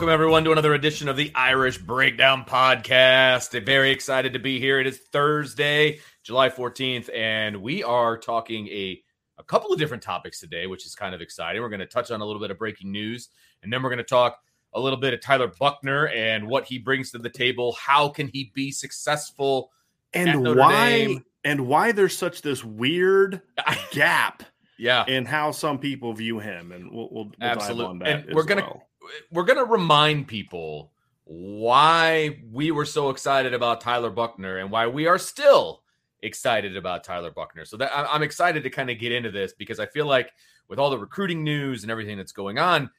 Welcome, everyone, to another edition of the Irish Breakdown Podcast. Very excited to be here. It is Thursday, July 14th, and we are talking a, a couple of different topics today, which is kind of exciting. We're going to touch on a little bit of breaking news, and then we're going to talk a little bit of Tyler Buckner and what he brings to the table. How can he be successful? And why? Dame? And why there's such this weird gap yeah and how some people view him and we'll, we'll, we'll absolutely and we're gonna well we're going to remind people why we were so excited about Tyler Buckner and why we are still excited about Tyler Buckner. So that I'm excited to kind of get into this because I feel like with all the recruiting news and everything that's going on,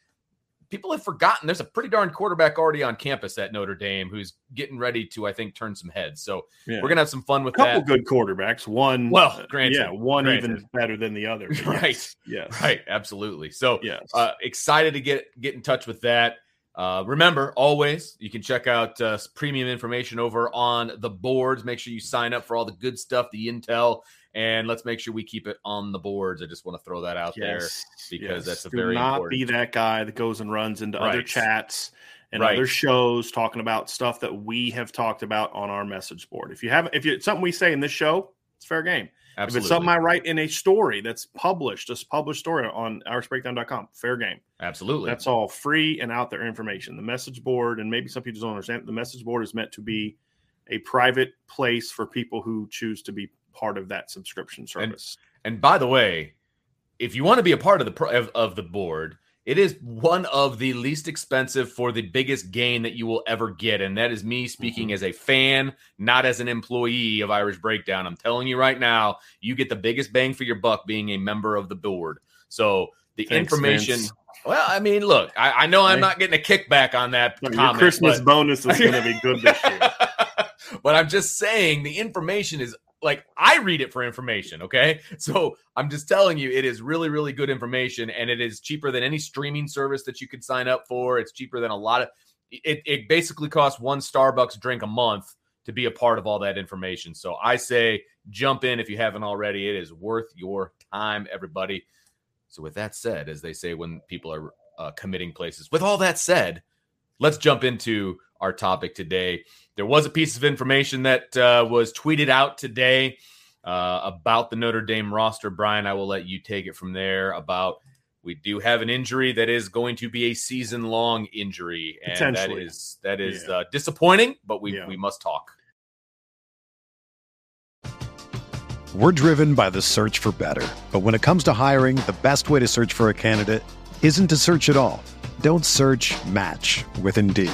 people have forgotten there's a pretty darn quarterback already on campus at Notre Dame who's getting ready to, I think, turn some heads. So yeah. we're gonna have some fun with a couple that. good quarterbacks. One, well, granted, yeah, one granted. even better than the other. right, yes, right, absolutely. So, yes. Uh, excited to get get in touch with that. Uh, remember, always you can check out uh, premium information over on the boards. Make sure you sign up for all the good stuff, the intel, and let's make sure we keep it on the boards. I just want to throw that out yes, there because yes. that's a Do very not important. be that guy that goes and runs into right. other chats and right. other shows talking about stuff that we have talked about on our message board. If you haven't, if you something we say in this show, it's fair game. Absolutely. If it's something I write in a story that's published, just published story on irishbreakdown.com, fair game. Absolutely. That's all free and out there information. The message board, and maybe some people don't understand, the message board is meant to be a private place for people who choose to be part of that subscription service. And, and by the way, if you want to be a part of the of, of the board, it is one of the least expensive for the biggest gain that you will ever get. And that is me speaking mm-hmm. as a fan, not as an employee of Irish Breakdown. I'm telling you right now, you get the biggest bang for your buck being a member of the board. So the Thanks, information. Vince. Well, I mean, look, I, I know I'm not getting a kickback on that. Your comment, Christmas but... bonus is going to be good this year. but I'm just saying the information is like I read it for information. Okay. So I'm just telling you, it is really, really good information and it is cheaper than any streaming service that you could sign up for. It's cheaper than a lot of it. It basically costs one Starbucks drink a month to be a part of all that information. So I say jump in if you haven't already. It is worth your time, everybody. So, with that said, as they say when people are uh, committing places, with all that said, let's jump into our topic today. There was a piece of information that uh, was tweeted out today uh, about the Notre Dame roster. Brian, I will let you take it from there. About we do have an injury that is going to be a season long injury, and that is that is yeah. uh, disappointing. But we Yeah. we must talk. We're driven by the search for better. But when it comes to hiring, the best way to search for a candidate isn't to search at all. Don't search match with Indeed.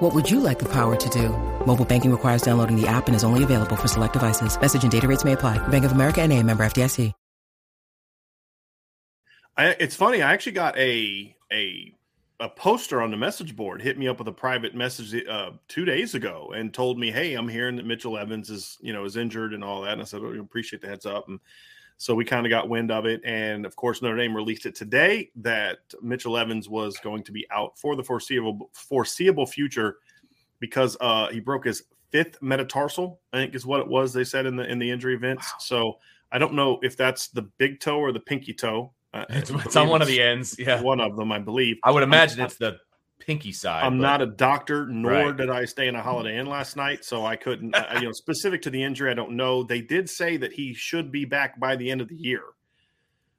What would you like the power to do? Mobile banking requires downloading the app and is only available for select devices. Message and data rates may apply. Bank of America and a member FDIC. I, it's funny. I actually got a a a poster on the message board hit me up with a private message uh, two days ago and told me, "Hey, I'm hearing that Mitchell Evans is you know is injured and all that." And I said, oh, "Appreciate the heads up." And so we kind of got wind of it, and of course Notre Dame released it today that Mitchell Evans was going to be out for the foreseeable foreseeable future because uh, he broke his fifth metatarsal. I think is what it was. They said in the in the injury events. Wow. So I don't know if that's the big toe or the pinky toe. Uh, it's, it's on one of the ends. Yeah, one of them, I believe. I would imagine I'm, it's the pinky side. I'm but, not a doctor, nor right. did I stay in a Holiday Inn last night, so I couldn't. uh, you know, specific to the injury, I don't know. They did say that he should be back by the end of the year,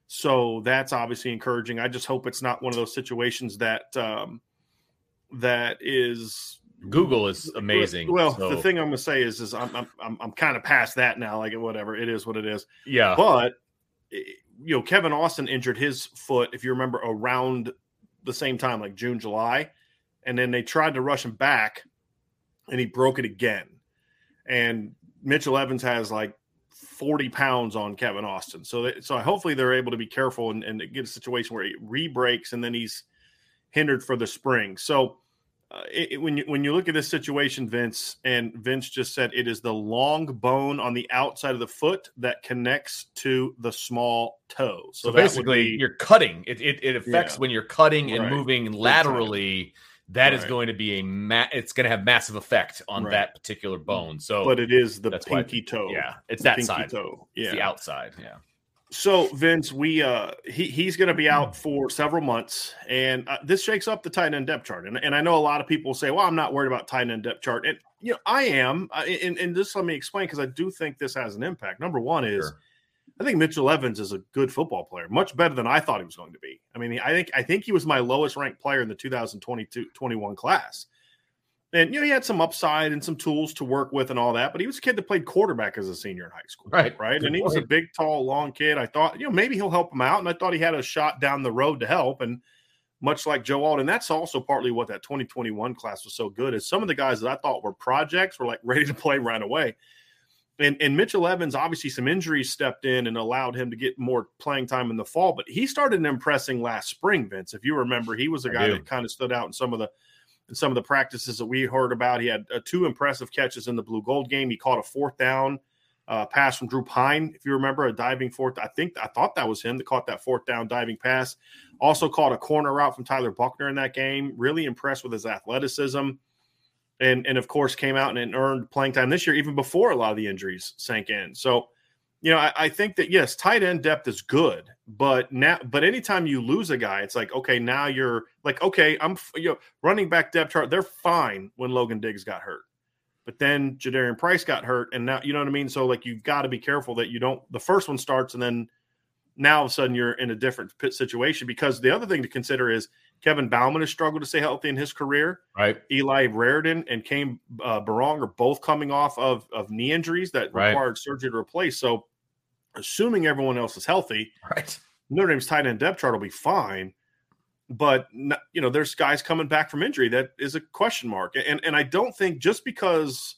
so that's obviously encouraging. I just hope it's not one of those situations that um, that is. Google is amazing. Well, so. the thing I'm going to say is, is I'm I'm I'm, I'm kind of past that now. Like whatever it is, what it is. Yeah, but you know, Kevin Austin injured his foot, if you remember, around the same time, like June, July. And then they tried to rush him back and he broke it again. And Mitchell Evans has like 40 pounds on Kevin Austin. So, so hopefully they're able to be careful and, and get a situation where he re breaks and then he's hindered for the spring. So, uh, it, when you when you look at this situation, Vince and Vince just said it is the long bone on the outside of the foot that connects to the small toe. So, so basically, be, you're cutting. It it, it affects yeah. when you're cutting and right. moving laterally. That right. is going to be a ma- it's going to have massive effect on right. that particular bone. So, but it is the pinky toe. Yeah, it's that side. Toe. Yeah, it's the outside. Yeah. So Vince, we uh he he's going to be out for several months, and uh, this shakes up the tight end depth chart. And, and I know a lot of people say, "Well, I'm not worried about tight end depth chart," and you know I am. Uh, and, and just let me explain because I do think this has an impact. Number one is, sure. I think Mitchell Evans is a good football player, much better than I thought he was going to be. I mean, I think I think he was my lowest ranked player in the 2022-21 class. And you know, he had some upside and some tools to work with and all that, but he was a kid that played quarterback as a senior in high school. Right. Right. Good and he point. was a big, tall, long kid. I thought, you know, maybe he'll help him out. And I thought he had a shot down the road to help. And much like Joe Alt, and that's also partly what that 2021 class was so good is some of the guys that I thought were projects were like ready to play right away. And, and Mitchell Evans, obviously, some injuries stepped in and allowed him to get more playing time in the fall. But he started impressing last spring, Vince. If you remember, he was a guy that kind of stood out in some of the some of the practices that we heard about. He had uh, two impressive catches in the blue gold game. He caught a fourth down uh, pass from Drew Pyne, if you remember, a diving fourth. I think I thought that was him that caught that fourth down diving pass. Also caught a corner route from Tyler Buckner in that game. Really impressed with his athleticism. And, and of course, came out and earned playing time this year, even before a lot of the injuries sank in. So, you know, I, I, think that yes, tight end depth is good, but now, but anytime you lose a guy, it's like okay, now you're like okay, I'm you know running back depth chart. They're fine when Logan Diggs got hurt, but then Jadarian Price got hurt, and now you know what I mean. So like you've got to be careful that you don't. The first one starts, and then now all of a sudden you're in a different situation because the other thing to consider is Kevin Bauman has struggled to stay healthy in his career. Right. Eli Raridon and Cane uh, Berrong are both coming off of, of knee injuries that right. required surgery to replace. So assuming everyone else is healthy, right? Notre Dame's tight end depth chart will be fine. But you know, there's guys coming back from injury that is a question mark, and and I don't think just because,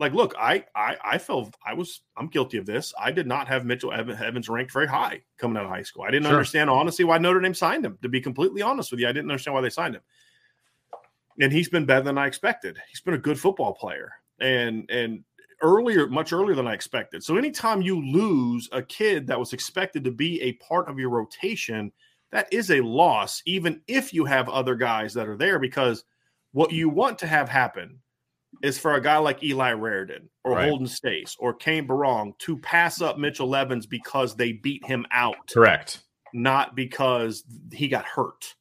like, look, I I I felt I was I'm guilty of this. I did not have Mitchell Evans ranked very high coming out of high school. I didn't sure. understand honestly why Notre Dame signed him. To be completely honest with you, I didn't understand why they signed him. And he's been better than I expected. He's been a good football player, and and earlier, much earlier than I expected. So anytime you lose a kid that was expected to be a part of your rotation, that is a loss, even if you have other guys that are there, because what you want to have happen is for a guy like Eli Raridon or right. Holden Staes or Cane Berrong to pass up Mitchell Evans because they beat him out. Correct. Not because he got hurt.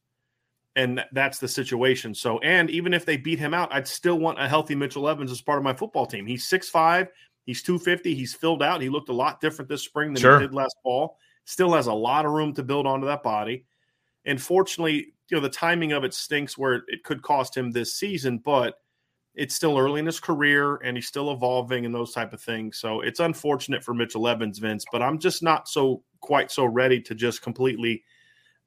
And that's the situation. So, and even if they beat him out, I'd still want a healthy Mitchell Evans as part of my football team. He's 6'5, he's 250, he's filled out. He looked a lot different this spring than sure. he did last fall. Still has a lot of room to build onto that body. And fortunately, you know, the timing of it stinks where it could cost him this season, but it's still early in his career and he's still evolving and those type of things. So it's unfortunate for Mitchell Evans, Vince, but I'm just not so quite so ready to just completely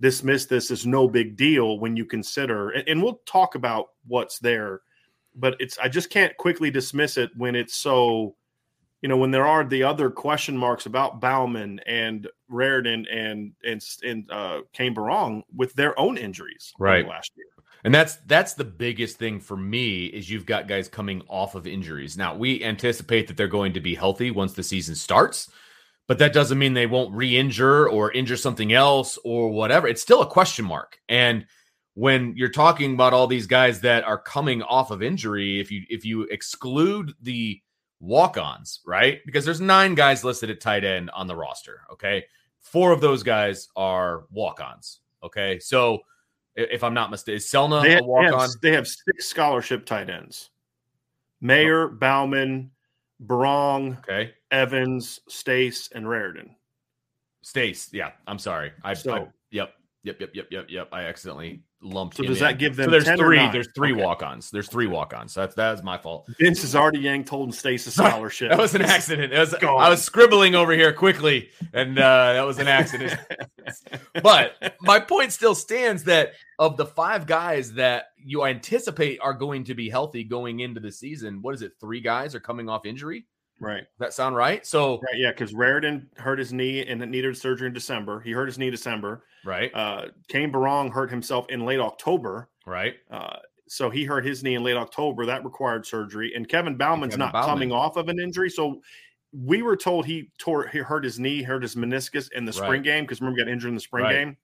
dismiss this as no big deal when you consider and, we'll talk about what's there, but it's I just can't quickly dismiss it when it's so you know, when there are the other question marks about Bauman and Raridon and and and uh, Berrong with their own injuries right last year. And that's that's the biggest thing for me is you've got guys coming off of injuries. Now we anticipate that they're going to be healthy once the season starts, but that doesn't mean they won't re-injure or injure something else or whatever. It's still a question mark. And when you're talking about all these guys that are coming off of injury, if you if you exclude the walk-ons, right? Because there's nine guys listed at tight end on the roster. Okay, four of those guys are walk-ons. Okay, so if I'm not mistaken. Is Selna they, a walk on? Have, they have six scholarship tight ends. Mayer, oh. Bauman, Berrong, okay, Evans, Staes, and Raridon. Staes, yeah. I'm sorry. I, so, I yep, yep, yep, yep, yep, yep. I accidentally lumped. So does that give them? So there's three. There's three okay. walk-ons. There's three walk-ons. That's that's my fault. Vince has already yanked Holden Staes a scholarship. that was an accident. Was, I was scribbling over here quickly, and uh, that was an accident. but my point still stands that of the five guys that you anticipate are going to be healthy going into the season, what is it? Three guys are coming off injury. Right. Does that sound right? So right, yeah, because Raridon hurt his knee and it needed surgery in December. He hurt his knee December. Right. Uh, Cane Berrong hurt himself in late October. Right. Uh, so he hurt his knee in late October. That required surgery. And Kevin Bauman's Kevin not Bauman. coming off of an injury. So we were told he tore he hurt his knee, hurt his meniscus in the spring right. game because remember he got injured in the spring right. game.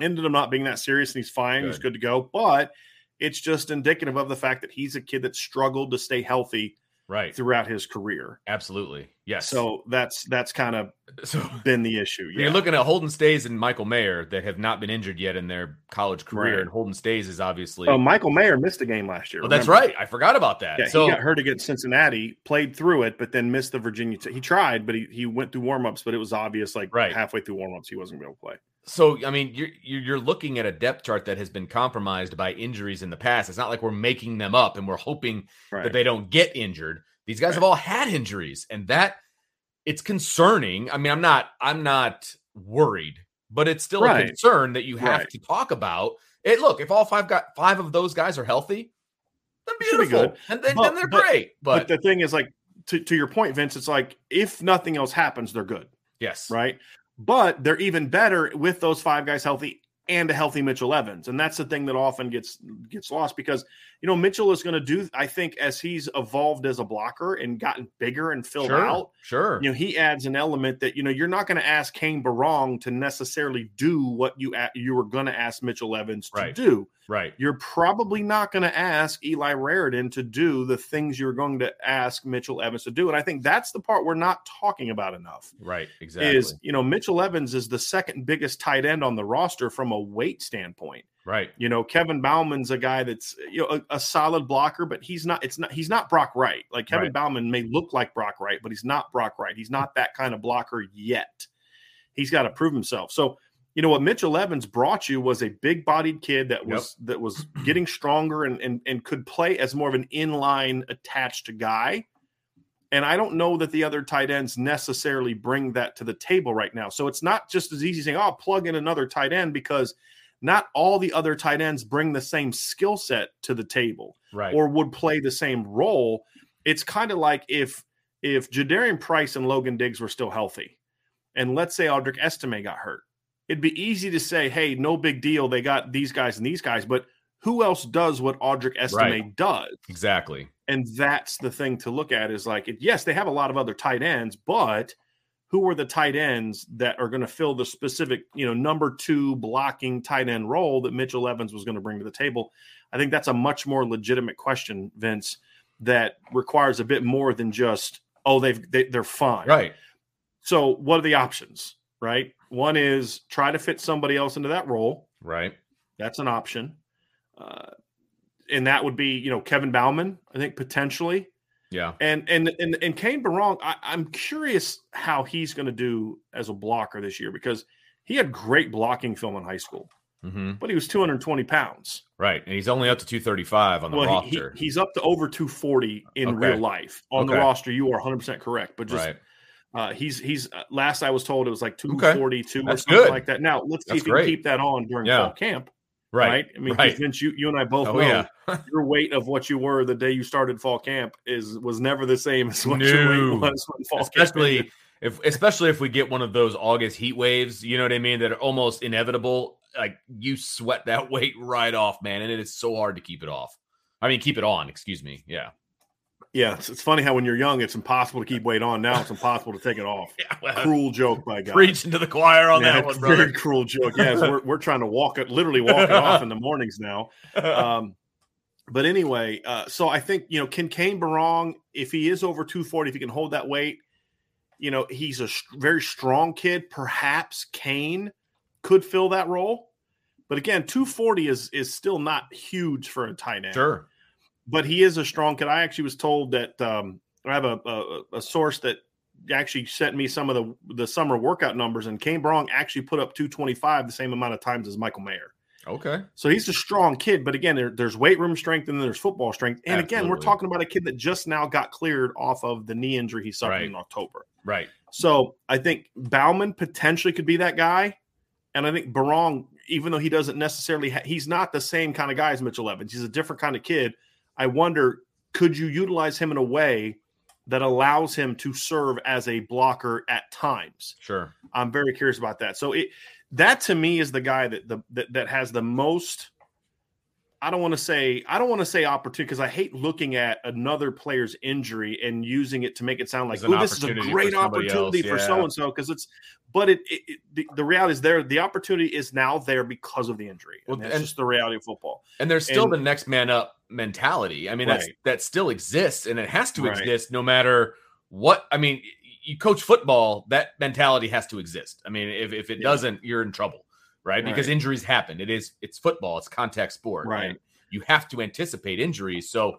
Ended up not being that serious and he's fine. Good. He's good to go. But it's just indicative of the fact that he's a kid that struggled to stay healthy right throughout his career. Absolutely. Yes. So that's that's kind of so, been the issue. Yeah. You're looking at Holden Staes and Michael Mayer that have not been injured yet in their college career, right. and Holden Staes is obviously. Oh, Michael Mayer missed a game last year. Oh, that's right. I forgot about that. Yeah, so, he got hurt against Cincinnati, played through it, but then missed the Virginia. T- he tried, but he, he went through warmups, but it was obvious like right. halfway through warmups he wasn't going to play. So I mean, you're you're looking at a depth chart that has been compromised by injuries in the past. It's not like we're making them up and we're hoping right. that they don't get injured. These guys have all had injuries, and that it's concerning. I mean, I'm not I'm not worried, but it's still right. a concern that you have right. to talk about. It look, if all five got five of those guys are healthy, then beautiful. And then, but, then they're but, great. But, but the thing is like to, to your point, Vince, it's like if nothing else happens, they're good. Yes. Right. But they're even better with those five guys healthy and a healthy Mitchell Evans. And that's the thing that often gets gets lost because you know Mitchell is going to do I think as he's evolved as a blocker and gotten bigger and filled sure, out. Sure. You know, he adds an element that you know you're not going to ask Cane Berrong to necessarily do what you you were going to ask Mitchell Evans to right. do. Right. You're probably not going to ask Eli Raridon to do the things you're going to ask Mitchell Evans to do. And I think that's the part we're not talking about enough. Right. Exactly. Is, you know, Mitchell Evans is the second biggest tight end on the roster from a weight standpoint. Right. You know, Kevin Bauman's a guy that's you know a, a, solid blocker, but he's not. It's not. He's not Brock Wright. Like Kevin right. Bauman may look like Brock Wright, but he's not Brock Wright. He's not that kind of blocker yet. He's got to prove himself. So you know what Mitchell Evans brought you was a big-bodied kid that was yep. that was getting stronger and, and and could play as more of an inline attached guy. And I don't know that the other tight ends necessarily bring that to the table right now. So it's not just as easy saying, "Oh, I'll plug in another tight end," because not all the other tight ends bring the same skill set to the table, right? Or would play the same role. It's kind of like if if Jadarian Price and Logan Diggs were still healthy, and let's say Audric Estime got hurt it'd be easy to say, hey, no big deal. They got these guys and these guys, but who else does what Audric Estime Right. does? Exactly. And that's the thing to look at is like, yes, they have a lot of other tight ends, but who are the tight ends that are going to fill the specific, you know, number two blocking tight end role that Mitchell Evans was going to bring to the table? I think that's a much more legitimate question, Vince, that requires a bit more than just, oh, they've they, they're fine. Right. So what are the options? Right. One is try to fit somebody else into that role. Right. That's an option. Uh, and that would be, you know, Kevin Bauman, I think potentially. Yeah. And and and and Cane Berrong, I, I'm curious how he's going to do as a blocker this year because he had great blocking film in high school, hmm but he was 220 pounds. Right. And he's only up to 235 on the Well, he- he- roster. he's up to over 240 in Okay. real life on the roster. You are 100 percent correct, but just right. uh, he's he's uh, last I was told it was like 242 or That's something good. like that. Now let's see That's if he great. can keep that on during Yeah. fall camp. Right. Right. I mean, right. Vince, you, you and I both Oh, know yeah. your weight of what you were the day you started fall camp is was never the same as what your No. weight was when fall especially ended. if especially if we get one of those August heat waves, you know what I mean, that are almost inevitable. Like you sweat that weight right off, man, and it is so hard to keep it off. I mean, keep it on. Excuse me. Yeah. Yeah, it's, it's funny how when you're young, it's impossible to keep weight on. Now it's impossible to take it off. Yeah. Well, Cruel joke by God. preaching to the choir on Yeah, that one, brother. Very cruel joke. Yes, we're, we're trying to walk it, literally walk it off in the mornings now. Um, but anyway, uh, so I think you know, can Cane Berrong, if he is over 240, if he can hold that weight, you know, he's a very strong kid. Perhaps Cane could fill that role. But again, 240 is is still not huge for a tight end. sure. But he is a strong kid. I actually was told that um, I have a, a, a source that actually sent me some of the the summer workout numbers, and Cane Berrong actually put up 225 the same amount of times as Michael Mayer. Okay. So he's a strong kid, but again, there, there's weight room strength and then there's football strength. And again, we're talking about a kid that just now got cleared off of the knee injury he suffered Right. in October. Right. So I think Bauman potentially could be that guy. And I think Berrong, even though he doesn't necessarily, ha- he's not the same kind of guy as Mitchell Evans. He's a different kind of kid. I wonder, could you utilize him in a way that allows him to serve as a blocker at times? Sure. I'm very curious about that. So it that to me is the guy that the that, that has the most. I don't want to say I don't want to say opportunity because I hate looking at another player's injury and using it to make it sound like oh this is a great opportunity else, for so and so because it's but it, it, it the, the reality is there the opportunity is now there because of the injury Well, and that's and- just the reality of football. And there's still And- the next man up mentality. I mean, that's Right. that still exists and it has to Right. exist no matter what. I mean, you coach football, that mentality has to exist. I mean, if, if it Yeah. doesn't, you're in trouble, right? Because Right. injuries happen. It is it's football, it's contact sport. Right. you have to anticipate injuries. So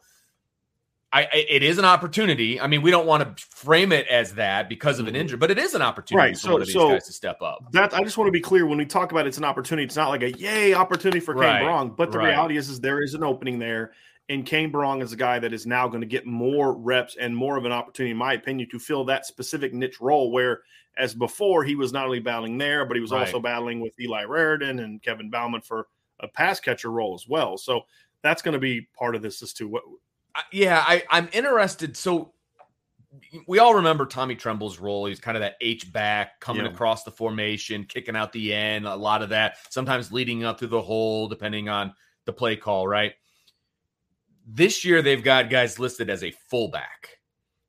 I, it is an opportunity. I mean, we don't want to frame it as that because of an Mhm. injury, but it is an opportunity Right, for so- one of these so- guys to step up. That I just want to be clear when we talk about it's an opportunity. It's not like a yay opportunity for Right, Cane Berrong, but the right. reality is, is there is an opening there, and Cane Berrong is a guy that is now going to get more reps and more of an opportunity, in my opinion, to fill that specific niche role. Where as before, he was not only battling there, but he was also battling with Eli Raridon and Kevin Bauman for a pass catcher role as well. So that's going to be part of this as to what. Yeah, I, I'm interested. So we all remember Tommy Tremble's role. He's kind of that H back coming Yeah. across the formation, kicking out the end, a lot of that, sometimes leading up through the hole, depending on the play call, right? This year they've got guys listed as a fullback.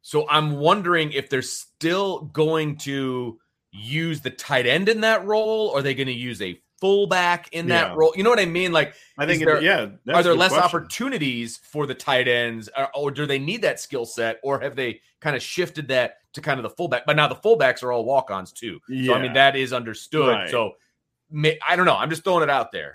So I'm wondering if they're still going to use the tight end in that role, or are they going to use a fullback in that Yeah. role? You know what I mean? Like I think, there- it, yeah, are there less question. opportunities for the tight ends, or, or do they need that skill set, or have they kind of shifted that to kind of the fullback? But now the fullbacks are all walk-ons too. So I mean that is understood. Right. So I don't know. I'm just throwing it out there.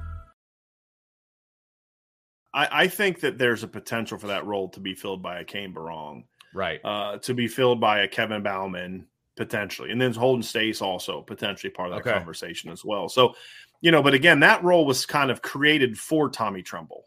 I, I think that there's a potential for that role to be filled by a Cane Berrong. Right. uh, to be filled by a Kevin Bauman potentially, and then Holden Staes also potentially part of that Okay. conversation as well. So you know, but again, that role was kind of created for Tommy Tremble.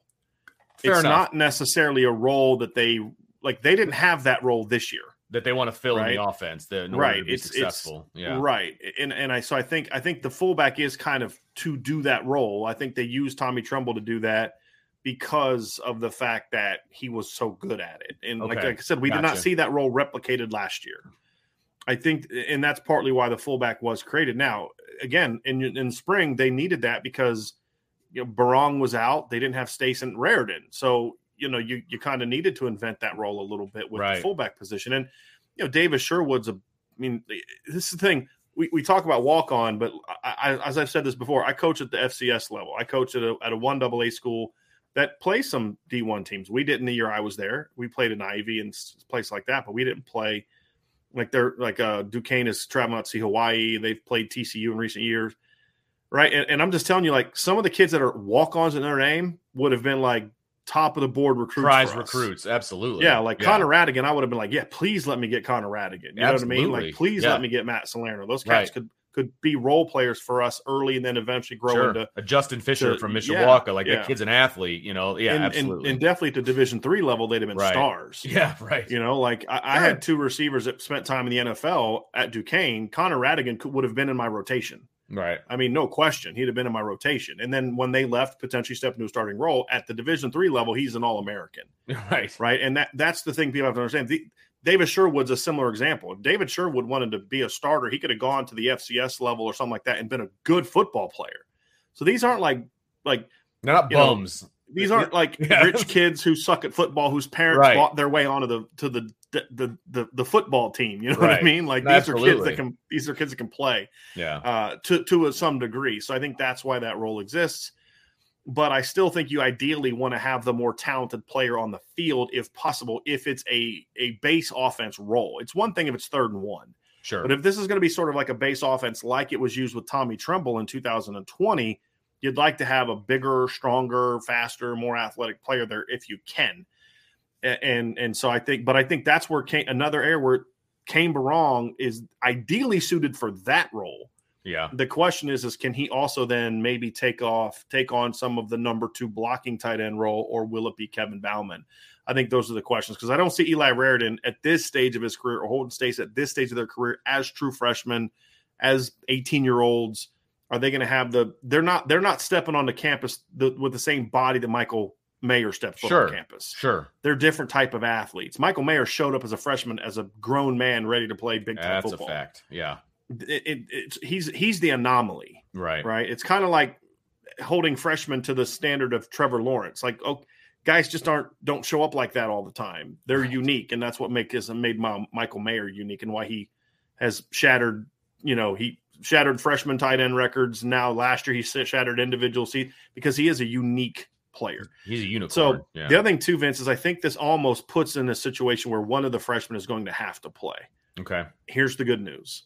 Fair it's enough. not necessarily a role that they like. They didn't have that role this year. that they want to fill in the offense that in Right. to be It's- it's- successful. yeah. Right. And and I so I think I think the fullback is kind of to do that role. I think they use Tommy Tremble to do that because of the fact that he was so good at it. And like, Okay. like I said, we did not see that role replicated last year. I think, and that's partly why the fullback was created. Now, again, in in spring they needed that because you know Berrong was out. They didn't have Stason Raridon, so you know you you kind of needed to invent that role a little bit with Right. the fullback position. And you know Davis Sherwood's a. I mean, eh, this is the thing. We, we talk about walk on, but I, I, as I've said this before, I coach at the FCS level. I coach at a at a one double A school that play some D one teams. We didn't the year I was there. We played in Ivy and place like that, but we didn't play like they're like uh Duquesne is traveling out to see Hawaii. They've played TCU in recent years, right? And, and I'm just telling you, like some of the kids that are walk ons in their name would have been like top of the board recruits, Prize recruits, absolutely. Yeah, like Connor Radigan, I would have been like, yeah, please let me get Connor Radigan. You know what I mean? Like, please Yeah. let me get Matt Salerno. Those cats Right. could could be role players for us early and then eventually grow Sure. into a Justin Fisher to- from yeah, Mishawaka, like yeah. that kid's an athlete, you know. Yeah, and, and, absolutely. and definitely to Division three level, they'd have been Right. stars. yeah, right. You know, like I, I had two receivers that spent time in the NFL at Duquesne. Connor Radigan could, would have been in my rotation. Right. I mean, no question, he'd have been in my rotation. And then when they left, potentially stepped into a starting role at the Division three level, he's an All American, Right. right? And that that's the thing people have to understand. The, David Sherwood's a similar example. If David Sherwood wanted to be a starter, he could have gone to the FCS level or something like that and been a good football player. So these aren't like like They're not You know, bums. these aren't like Yeah. rich kids who suck at football whose parents Right. bought their way onto the to the the the, the football team. You know what I mean? Like these are kids that can these are kids that can play yeah. uh, to to a, some degree. So I think that's why that role exists. But I still think you ideally want to have the more talented player on the field if possible. If it's a a base offense role, it's one thing if it's third and one. Sure. But if this is going to be sort of like a base offense, like it was used with Tommy Tremble in 2020, you'd like to have a bigger, stronger, faster, more athletic player there if you can. And and so I think, but I think that's where Cane, another area where Cane Berrong is ideally suited for that role. Yeah. The question is, is can he also then maybe take off, take on some of the number two blocking tight end role, or will it be Kevin Bauman? I think those are the questions because I don't see Eli Raridon at this stage of his career or Holden States at this stage of their career as true freshmen, as 18 year olds. Are they going to have the? They're not. They're not stepping onto campus the, with the same body that Michael Mayer stepped foot Sure. on campus. Sure. They're different type of athletes. Michael Mayer showed up as a freshman as a grown man ready to play big time That's football. a fact. Yeah. It, it, it's, he's he's the anomaly Right. right? It's kind of like holding freshmen to the standard of Trevor Lawrence. Like, oh, guys just aren't don't show up like that all the time. They're Right. unique, and that's what make us made my, Michael Mayer unique, and why he has shattered. You know, he shattered freshman tight end records. Now, last year he shattered individual seat because he is a unique player. He's a unicorn. So yeah. the other thing too, Vince, is I think this almost puts in a situation where one of the freshmen is going to have to play okay. here's the good news.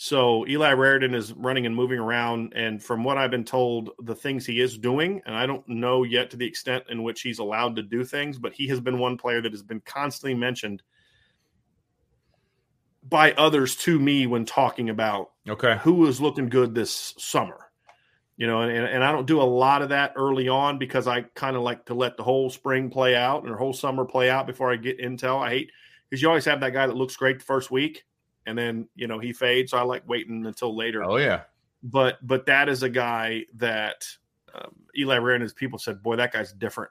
So Eli Raridon is running and moving around, and from what I've been told, the things he is doing, and I don't know yet to the extent in which he's allowed to do things, but he has been one player that has been constantly mentioned by others to me when talking about Okay. who is looking good this summer. You know, and, and I don't do a lot of that early on because I kind of like to let the whole spring play out and the whole summer play out before I get intel. I hate because you always have that guy that looks great the first week and then you know he fades. So I like waiting until later. Oh yeah. But but that is a guy that um, Eli Raridon, as people said, boy, that guy's different.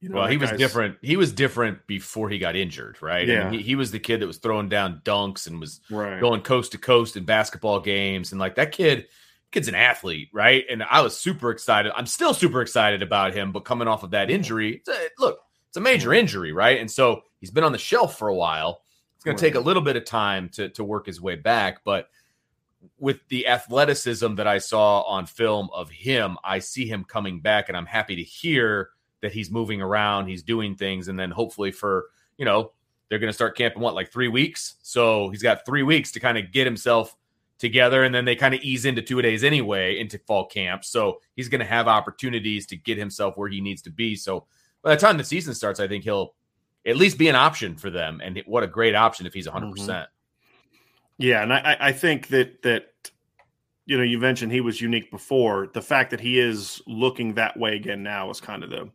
You know, Well, he was different. He was different before he got injured, right? I mean, Yeah. he, he was the kid that was throwing down dunks and was right? going coast to coast in basketball games, and like that kid, kid's an athlete, right? And I was super excited. I'm still super excited about him, but coming off of that injury, it's a, look, it's a major injury, right? And so he's been on the shelf for a while. It's going to take a little bit of time to to work his way back, but with the athleticism that I saw on film of him, I see him coming back, and I'm happy to hear that he's moving around, he's doing things, and then hopefully for you know they're going to start camping what like three weeks, so he's got three weeks to kind of get himself together, and then they kind of ease into two days anyway into fall camp, so he's going to have opportunities to get himself where he needs to be. So by the time the season starts, I think he'll at least be an option for them, and what a great option if he's 100. percent Yeah, and I, I- think that that you know, you mentioned he was unique before. The fact that he is looking that way again now is kind of the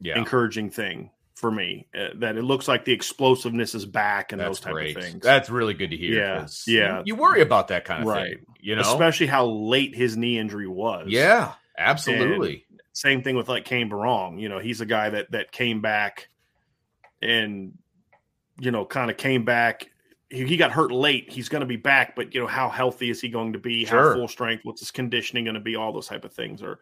Yeah. encouraging thing for me. Uh, that it looks like the explosiveness is back and That's those type great. of things. That's really good to hear. Yeah, yeah. You worry about that kind of Right. thing, you know? Especially how late his knee injury was. yeah, absolutely. Same thing with like Cane Berrong. You know, he's a guy that that came back and you know kind of came back. He, he got hurt late. He's going to be back, but you know how healthy is he going to be? Sure. How full strength? What's his conditioning going to be? All those type of things are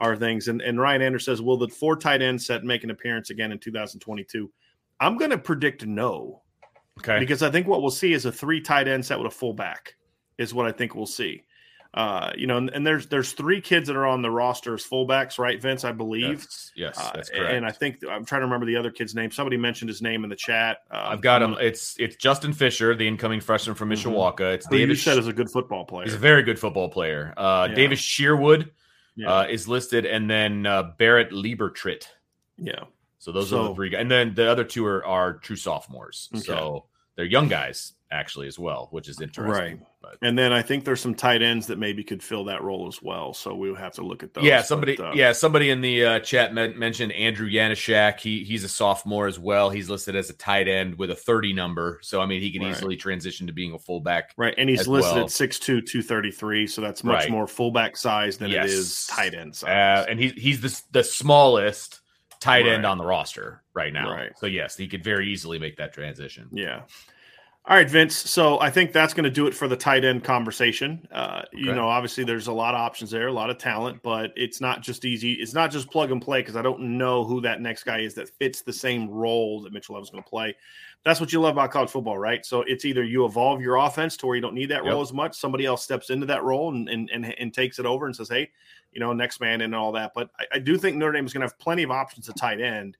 are things. And and Ryan Anders says, will the four tight end set make an appearance again in 2022? I'm going to predict no okay. because I think what we'll see is a three tight end set with a fullback is what I think we'll see. Uh, you know, and, and there's there's three kids that are on the roster as fullbacks, right, Vince? I believe. That's- yes, Uh, that's correct. and I think I'm trying to remember the other kid's name. Somebody mentioned his name in the chat. Um, I've got him. It's it's Justin Fisher, the incoming freshman from Mhm. Mishawaka. It's Who you said is a good football player. He's a very good football player. Uh, Yeah. Davis Sherwood yeah, uh, is listed, and then uh, Barrett Liebentritt. yeah, So those are the three guys, and then the other two are, are true sophomores. Okay. So they're young guys actually as well, which is interesting. Right. But, and then I think there's some tight ends that maybe could fill that role as well. So we'll have to look at those. yeah, But, somebody. uh, yeah, somebody in the uh, chat men- mentioned Andrew Yanishak. He he's a sophomore as well. He's listed as a tight end with a 30 number. So I mean, he can Right. easily transition to being a fullback. Right, and he's listed well. at 6'2", 233, so that's much Right. more fullback size than Yes. it is tight end size. Uh, and he's he's the the smallest tight end on the roster right now. Right. So yes, he could very easily make that transition. Yeah. All right, Vince. So I think that's going to do it for the tight end conversation. Uh, You know, obviously there's a lot of options there, a lot of talent, but it's not just easy. It's not just plug and play because I don't know who that next guy is that fits the same role that Mitchell Evans is going to play. That's what you love about college football, right? So it's either you evolve your offense to where you don't need that Yep. role as much. Somebody else steps into that role and and, and, and takes it over and says, hey, you know, next man and all that. But I, I do think Notre Dame is going to have plenty of options at tight end.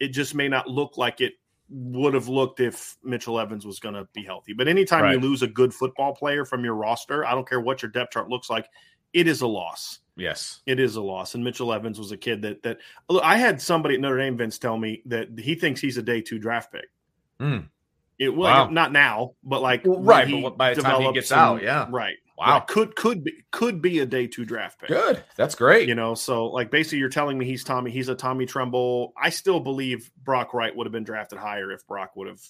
It just may not look like it would have looked if Mitchell Evans was going to be healthy. But anytime you lose a good football player from your roster, I don't care what your depth chart looks like, it is a loss. Yes. It is a loss. And Mitchell Evans was a kid that that look, I had somebody at Notre Dame Vince tell me that he thinks he's a day two draft pick. Hmm. It well, Wow. not now, but like Well, right, but by the time he gets out, yeah. right. Wow. Right. could could be could be a day two draft pick. Good. That's great. You know, so like basically you're telling me he's Tommy, he's a Tommy Tremble. I still believe Brock Wright would have been drafted higher if Brock would have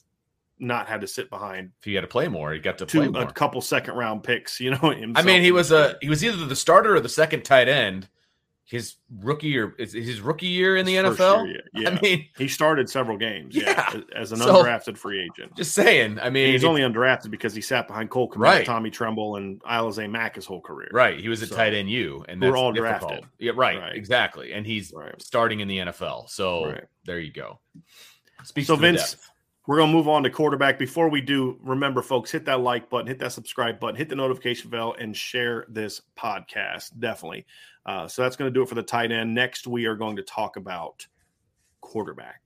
not had to sit behind if he had to play more, he got to play more. a couple second round picks, you know. I mean, he was a he was either the starter or the second tight end. His rookie or is his rookie year in the His NFL. year, yeah. I mean, he started several games, yeah, Yeah. as an So- undrafted free agent. just saying. I mean, And he's only undrafted because he sat behind Cole Right. Tommy Tremble, and Alize Mack his whole career. right. He was a So, tight end U, and were all difficult. drafted. Yeah, right, Right. Exactly, and he's Right. starting in the NFL. So there you go. Speaks So Vince, depth. We're going to move on to quarterback. Before we do, remember, folks, hit that like button, hit that subscribe button, hit the notification bell, and share this podcast. Definitely. Uh, so that's going to do it for the tight end. Next, we are going to talk about quarterback.